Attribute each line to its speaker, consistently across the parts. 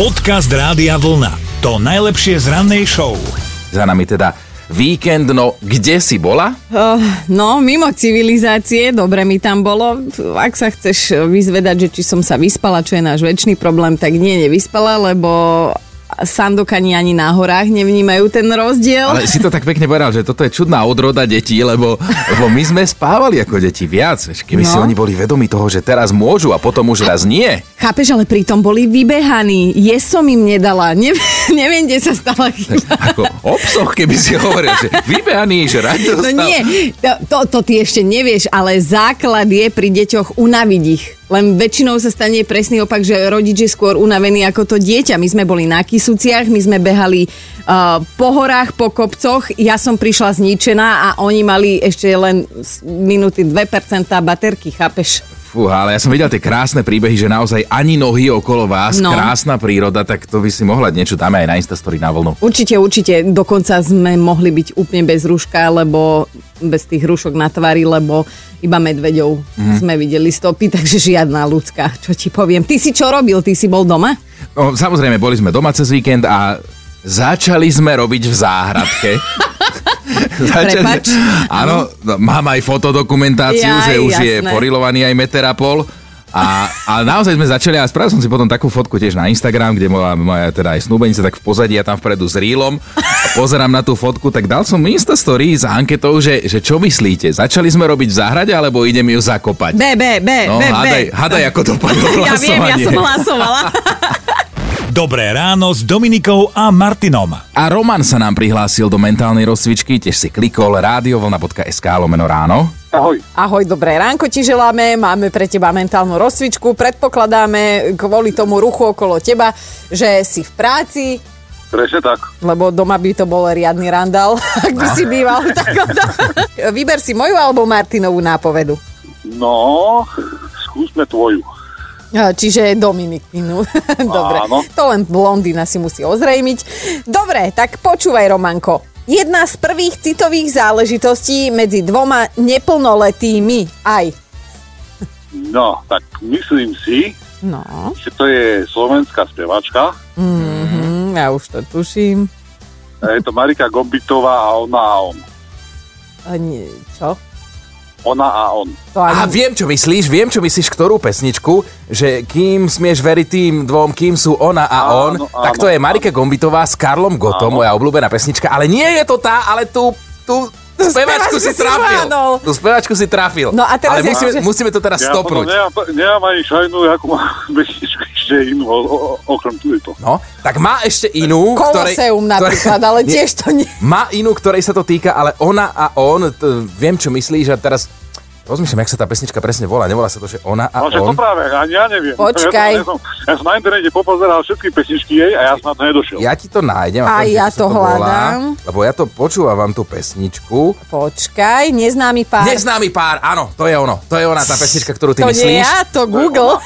Speaker 1: Podcast Rádia Vlna. To najlepšie z rannej show.
Speaker 2: Za nami teda víkend, no kde si bola?
Speaker 3: Uh, no, mimo civilizácie, dobre mi tam bolo. Ak sa chceš vyzvedať, že či som sa vyspala, čo je náš väčší problém, tak nie, nevyspala, lebo sandokani ani na horách nevnímajú ten rozdiel.
Speaker 2: Ale si to tak pekne povedal, že toto je čudná odroda detí, lebo, lebo my sme spávali ako deti viac. Keby no. si oni boli vedomi toho, že teraz môžu a potom už raz nie.
Speaker 3: Chápeš, ale pritom boli vybehaní. Je som im nedala. Ne, neviem, kde sa stala chyba.
Speaker 2: Ako obsoch, keby si hovoril, že vybehaný, že radosť.
Speaker 3: No nie, to, to, to ty ešte nevieš, ale základ je pri deťoch unaviť ich. Len väčšinou sa stane presný opak, že rodič je skôr unavený ako to dieťa. My sme boli na Kisuciach, my sme behali uh, po horách, po kopcoch. Ja som prišla zničená a oni mali ešte len minúty 2% baterky, chápeš?
Speaker 2: Fúha, ale ja som videl tie krásne príbehy, že naozaj ani nohy okolo vás, no. krásna príroda, tak to by si mohla niečo dáme aj na Instastory na vlnu.
Speaker 3: Určite, určite. Dokonca sme mohli byť úplne bez rúška, lebo bez tých rúšok na tvári, lebo iba medveďov mm. sme videli stopy, takže žiadna ľudská, čo ti poviem. Ty si čo robil? Ty si bol doma?
Speaker 2: No, samozrejme, boli sme doma cez víkend a začali sme robiť v záhradke.
Speaker 3: Prepač.
Speaker 2: Áno, no, mám aj fotodokumentáciu, ja, že už jasné. je porilovaný aj meter a pol. A, a naozaj sme začali a spravil som si potom takú fotku tiež na Instagram, kde moja, moja teda aj snúbenica tak v pozadí a tam vpredu s rílom a pozerám na tú fotku, tak dal som Insta story s anketou, že, že čo myslíte, začali sme robiť v záhrade alebo idem ju zakopať?
Speaker 3: B, B, B,
Speaker 2: no,
Speaker 3: B,
Speaker 2: hadaj,
Speaker 3: B.
Speaker 2: hadaj, ako to padlo
Speaker 3: Ja viem, ja som hlasovala.
Speaker 1: Dobré ráno s Dominikou a Martinom.
Speaker 2: A Roman sa nám prihlásil do mentálnej rozcvičky, tiež si klikol radiovlna.sk lomeno ráno.
Speaker 4: Ahoj.
Speaker 3: Ahoj, dobré ránko ti želáme, máme pre teba mentálnu rozcvičku, predpokladáme kvôli tomu ruchu okolo teba, že si v práci,
Speaker 4: Presne tak.
Speaker 3: lebo doma by to bol riadny randál, ak by si býval takto. Vyber si moju alebo Martinovú nápovedu.
Speaker 4: No, skúsme tvoju.
Speaker 3: Čiže Dominikinu. Dobre,
Speaker 4: Áno.
Speaker 3: to len blondína si musí ozrejmiť. Dobre, tak počúvaj, Romanko. Jedna z prvých citových záležitostí medzi dvoma neplnoletými aj.
Speaker 4: No, tak myslím si,
Speaker 3: No,
Speaker 4: že to je slovenská spevačka.
Speaker 3: mm, ja už to tuším.
Speaker 4: Je to Marika Gombitová a ona a on.
Speaker 3: A nie, čo?
Speaker 4: Ona a on.
Speaker 2: A viem, čo myslíš, viem, čo myslíš, ktorú pesničku, že kým smieš veriť tým dvom, kým sú ona a on,
Speaker 4: Áno,
Speaker 2: tak to
Speaker 4: áno,
Speaker 2: je Marika Gombitová s Karlom Gotom,
Speaker 4: Áno.
Speaker 2: moja obľúbená pesnička, ale nie je to tá, ale tú, tú spevačku si
Speaker 3: si
Speaker 2: trafil. Tú spevačku si trafil.
Speaker 3: No a teraz
Speaker 2: ale
Speaker 3: ja-
Speaker 2: musíme,
Speaker 3: že-
Speaker 2: musíme to teraz
Speaker 4: Ja
Speaker 2: stopnúť.
Speaker 4: potom nemám, nemám ani šajnu, ako má pesničku ešte inú, o, o, okrem tejto.
Speaker 2: No, tak má ešte inú, ktorej...
Speaker 3: Koloseum napríklad, ale tiež to nie.
Speaker 2: Má inú, ktorej sa to týka, ale ona a on, t- viem, čo myslíš a teraz rozmýšľam, jak sa tá pesnička presne volá. Nevolá sa to, že ona a
Speaker 4: No, to
Speaker 2: on.
Speaker 4: práve, ani ja neviem.
Speaker 3: Počkaj.
Speaker 4: Ja som, ja, som, ja som na internete popozeral všetky pesničky jej a ja som na to nedošiel.
Speaker 2: Ja ti to nájdem.
Speaker 3: A ja to
Speaker 2: volá,
Speaker 3: hľadám.
Speaker 2: Lebo ja to počúvam tú pesničku.
Speaker 3: Počkaj, neznámy pár.
Speaker 2: Neznámy pár, áno, to je ono. To je ona, tá pesnička, ktorú ty
Speaker 3: to
Speaker 2: myslíš.
Speaker 3: nie ja, to Google.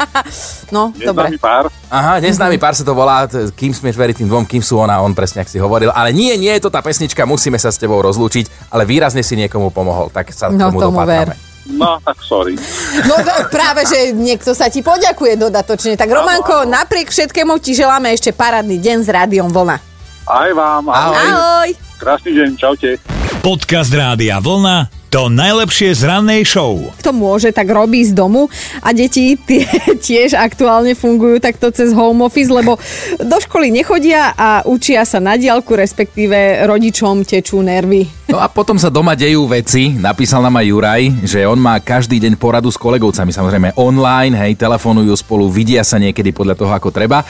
Speaker 3: no, dobre.
Speaker 4: Neznámy pár.
Speaker 2: Aha, neznámy pár sa to volá, kým smieš veriť tým dvom, kým sú ona a on, presne ak si hovoril. Ale nie, nie je to tá pesnička, musíme sa s tebou rozlúčiť, ale výrazne si niekomu pomohol, tak sa
Speaker 3: No,
Speaker 2: tomu,
Speaker 3: tomu
Speaker 2: dopatrame.
Speaker 4: No, tak sorry.
Speaker 3: No do- práve, že niekto sa ti poďakuje dodatočne. Tak Romanko, napriek všetkému ti želáme ešte parádny deň s Rádiom Vlna.
Speaker 4: Aj vám.
Speaker 2: Ahoj.
Speaker 4: Ahoj.
Speaker 3: Ahoj.
Speaker 4: Krásny deň, čaute.
Speaker 1: Podcast Rádia Vlna. To najlepšie z rannej show.
Speaker 3: Kto môže, tak robí z domu a deti tie tiež aktuálne fungujú takto cez home office, lebo do školy nechodia a učia sa na diálku, respektíve rodičom tečú nervy.
Speaker 2: No a potom sa doma dejú veci. Napísal nám aj Juraj, že on má každý deň poradu s kolegovcami, samozrejme online, hej, telefonujú spolu, vidia sa niekedy podľa toho, ako treba.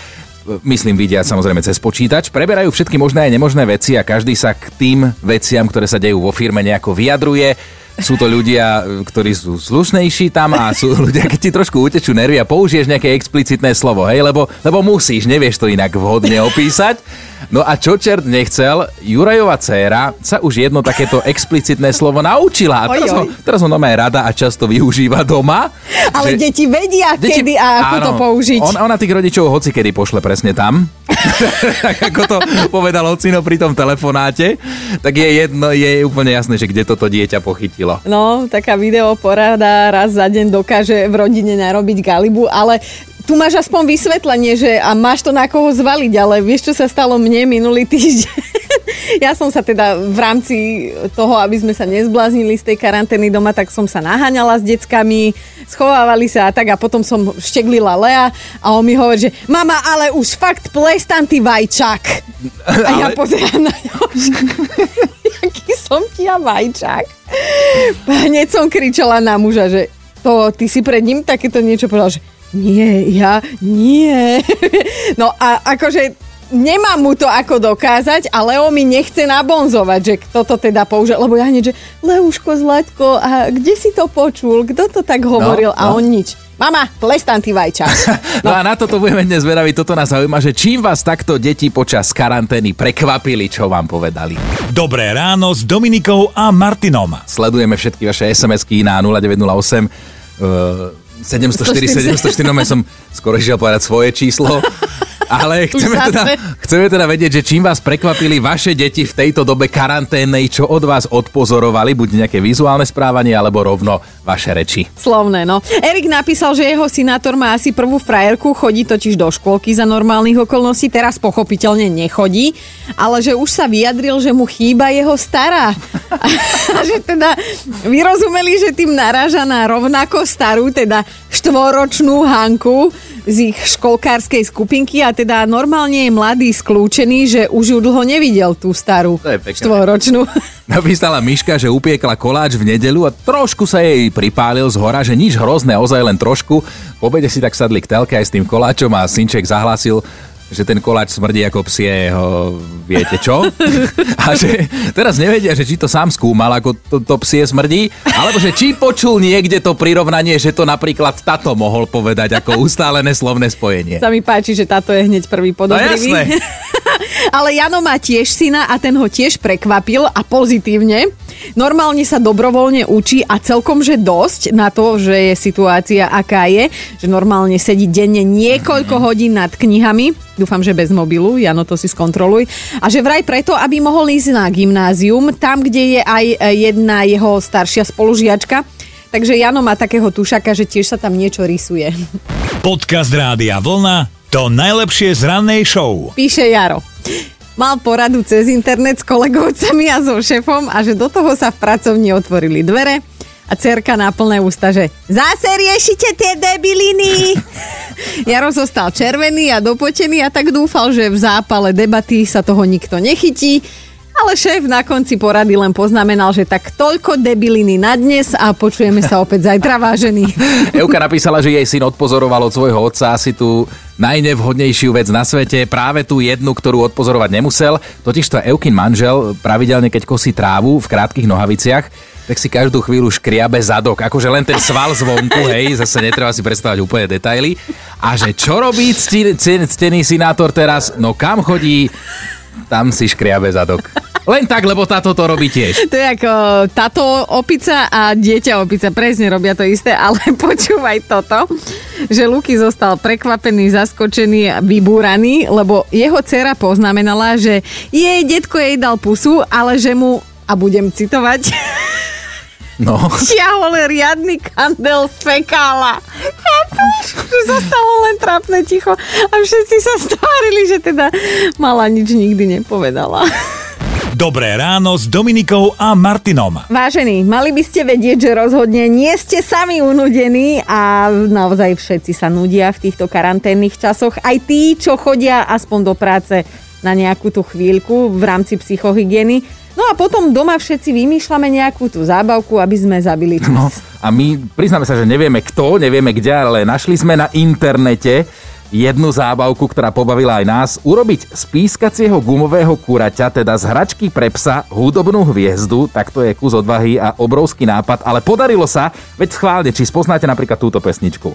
Speaker 2: Myslím, vidia samozrejme cez počítač. Preberajú všetky možné aj nemožné veci a každý sa k tým veciam, ktoré sa dejú vo firme, nejako vyjadruje. Sú to ľudia, ktorí sú slušnejší tam a sú ľudia, keď ti trošku utečú nervy a použiješ nejaké explicitné slovo, hej, lebo, lebo musíš, nevieš to inak vhodne opísať. No a čo čert nechcel, Jurajová dcéra sa už jedno takéto explicitné slovo naučila. A teraz,
Speaker 3: Oj,
Speaker 2: ho, teraz ho normálne rada a často využíva doma.
Speaker 3: Ale
Speaker 2: že-
Speaker 3: deti vedia, kedy a ako
Speaker 2: áno,
Speaker 3: to použiť.
Speaker 2: On, ona tých rodičov hoci kedy pošle presne tam. tak ako to povedal Ocino pri tom telefonáte, tak je jedno, je úplne jasné, že kde toto dieťa pochytilo.
Speaker 3: No, taká videoporada raz za deň dokáže v rodine narobiť galibu, ale tu máš aspoň vysvetlenie, že a máš to na koho zvaliť, ale vieš, čo sa stalo mne minulý týždeň? ja som sa teda v rámci toho, aby sme sa nezbláznili z tej karantény doma, tak som sa naháňala s deckami, schovávali sa a tak a potom som šteglila Lea a on mi hovorí, že mama, ale už fakt plestantý vajčak. A ja
Speaker 2: Ale-
Speaker 3: pozerám na ňo, že jaký som ti ja vajčak. Hneď som kričala na muža, že to ty si pred ním takéto niečo povedal, že nie, ja nie. No a akože nemám mu to ako dokázať a Leo mi nechce nabonzovať, že kto to teda použil, lebo ja hneď, že Leuško, Zlatko, a kde si to počul? Kto to tak hovoril? a
Speaker 2: no.
Speaker 3: on nič. Mama, plestantý vajčak.
Speaker 2: No a na toto budeme dnes zvedaví, toto nás zaujíma, že čím vás takto deti počas karantény prekvapili, čo vám povedali.
Speaker 1: Dobré ráno s Dominikou a Martinom.
Speaker 2: Sledujeme všetky vaše SMS-ky na 0908 uh, 704 704, no ja som skoro išiel povedať svoje číslo. Ale chceme teda, chceme teda vedieť, že čím vás prekvapili vaše deti v tejto dobe karanténnej, čo od vás odpozorovali, buď nejaké vizuálne správanie, alebo rovno vaše reči.
Speaker 3: Slovné, no. Erik napísal, že jeho synátor má asi prvú frajerku, chodí totiž do škôlky za normálnych okolností, teraz pochopiteľne nechodí, ale že už sa vyjadril, že mu chýba jeho stará. A že teda vyrozumeli, že tým naráža na rovnako starú, teda štvoročnú Hanku z ich školkárskej skupinky a teda normálne je mladý skľúčený, že už ju dlho nevidel tú starú štvoročnú.
Speaker 2: Napísala Miška, že upiekla koláč v nedeľu a trošku sa jej pripálil z hora, že nič hrozné, ozaj len trošku. Po obede si tak sadli k telke aj s tým koláčom a synček zahlásil, že ten koláč smrdí ako psieho, viete čo? A že teraz nevedia, že či to sám skúmal, ako to, to psie smrdí, alebo že či počul niekde to prirovnanie, že to napríklad tato mohol povedať ako ustálené slovné spojenie.
Speaker 3: Sa mi páči, že táto je hneď prvý podozrivý.
Speaker 2: No jasné.
Speaker 3: Ale Jano má tiež syna a ten ho tiež prekvapil a pozitívne. Normálne sa dobrovoľne učí a celkom, že dosť na to, že je situácia aká je, že normálne sedí denne niekoľko hodín nad knihami. Dúfam, že bez mobilu, Jano, to si skontroluj. A že vraj preto, aby mohol ísť na gymnázium, tam, kde je aj e, jedna jeho staršia spolužiačka. Takže Jano má takého tušaka, že tiež sa tam niečo rysuje.
Speaker 1: Podcast Rádia Vlna to najlepšie z rannej show.
Speaker 3: Píše Jaro. Mal poradu cez internet s kolegovcami a so šefom a že do toho sa v pracovni otvorili dvere a cerka na plné ústa, že zase riešite tie debiliny. Jaro zostal červený a dopotený a tak dúfal, že v zápale debaty sa toho nikto nechytí. Ale šéf na konci porady len poznamenal, že tak toľko debiliny na dnes a počujeme sa opäť zajtra, vážený.
Speaker 2: Euka napísala, že jej syn odpozoroval od svojho otca asi tú najnevhodnejšiu vec na svete, práve tú jednu, ktorú odpozorovať nemusel. Totižto Eukin manžel pravidelne, keď kosí trávu v krátkých nohaviciach, tak si každú chvíľu škriabe zadok. Akože len ten sval zvonku, hej, zase netreba si predstavať úplne detaily. A že čo robí ctený senátor teraz? No kam chodí? Tam si škriabe zadok. Len tak, lebo táto to robí tiež.
Speaker 3: To je ako táto opica a dieťa opica, presne robia to isté, ale počúvaj toto, že Luky zostal prekvapený, zaskočený a vybúraný, lebo jeho dcera poznamenala, že jej detko jej dal pusu, ale že mu, a budem citovať,
Speaker 2: No.
Speaker 3: ťahol riadny kandel z fekála. Chápeš? Že zostalo len trápne ticho a všetci sa stvárili, že teda mala nič nikdy nepovedala.
Speaker 1: Dobré ráno s Dominikou a Martinom.
Speaker 3: Vážení, mali by ste vedieť, že rozhodne nie ste sami unudení a naozaj všetci sa nudia v týchto karanténnych časoch. Aj tí, čo chodia aspoň do práce na nejakú tú chvíľku v rámci psychohygieny. No a potom doma všetci vymýšľame nejakú tú zábavku, aby sme zabili čas.
Speaker 2: No a my priznáme sa, že nevieme kto, nevieme kde, ale našli sme na internete jednu zábavku, ktorá pobavila aj nás, urobiť z pískacieho gumového kuraťa, teda z hračky pre psa, hudobnú hviezdu, tak to je kus odvahy a obrovský nápad, ale podarilo sa, veď schválne, či spoznáte napríklad túto pesničku.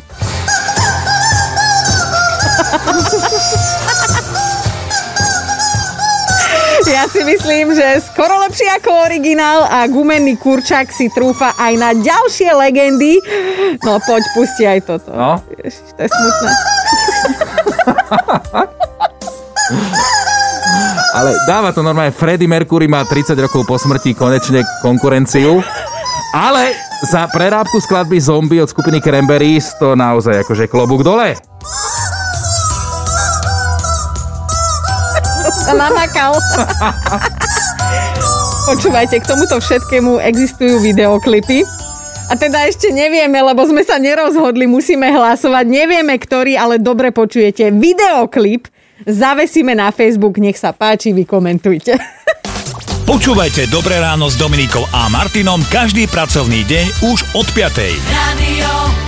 Speaker 3: Ja si myslím, že skoro lepšie ako originál a gumený kurčak si trúfa aj na ďalšie legendy. No poď, pusti aj toto.
Speaker 2: No.
Speaker 3: Ježiš, to je smutné.
Speaker 2: Ale dáva to normálne, Freddie Mercury má 30 rokov po smrti konečne konkurenciu. Ale za prerábku skladby Zombie od skupiny Cranberries to naozaj akože klobúk dole.
Speaker 3: Sa namakal. Počúvajte, k tomuto všetkému existujú videoklipy. A teda ešte nevieme, lebo sme sa nerozhodli, musíme hlasovať. Nevieme, ktorý, ale dobre počujete. Videoklip zavesíme na Facebook, nech sa páči, vy komentujte.
Speaker 1: Počúvajte Dobré ráno s Dominikou a Martinom každý pracovný deň už od 5.
Speaker 5: Radio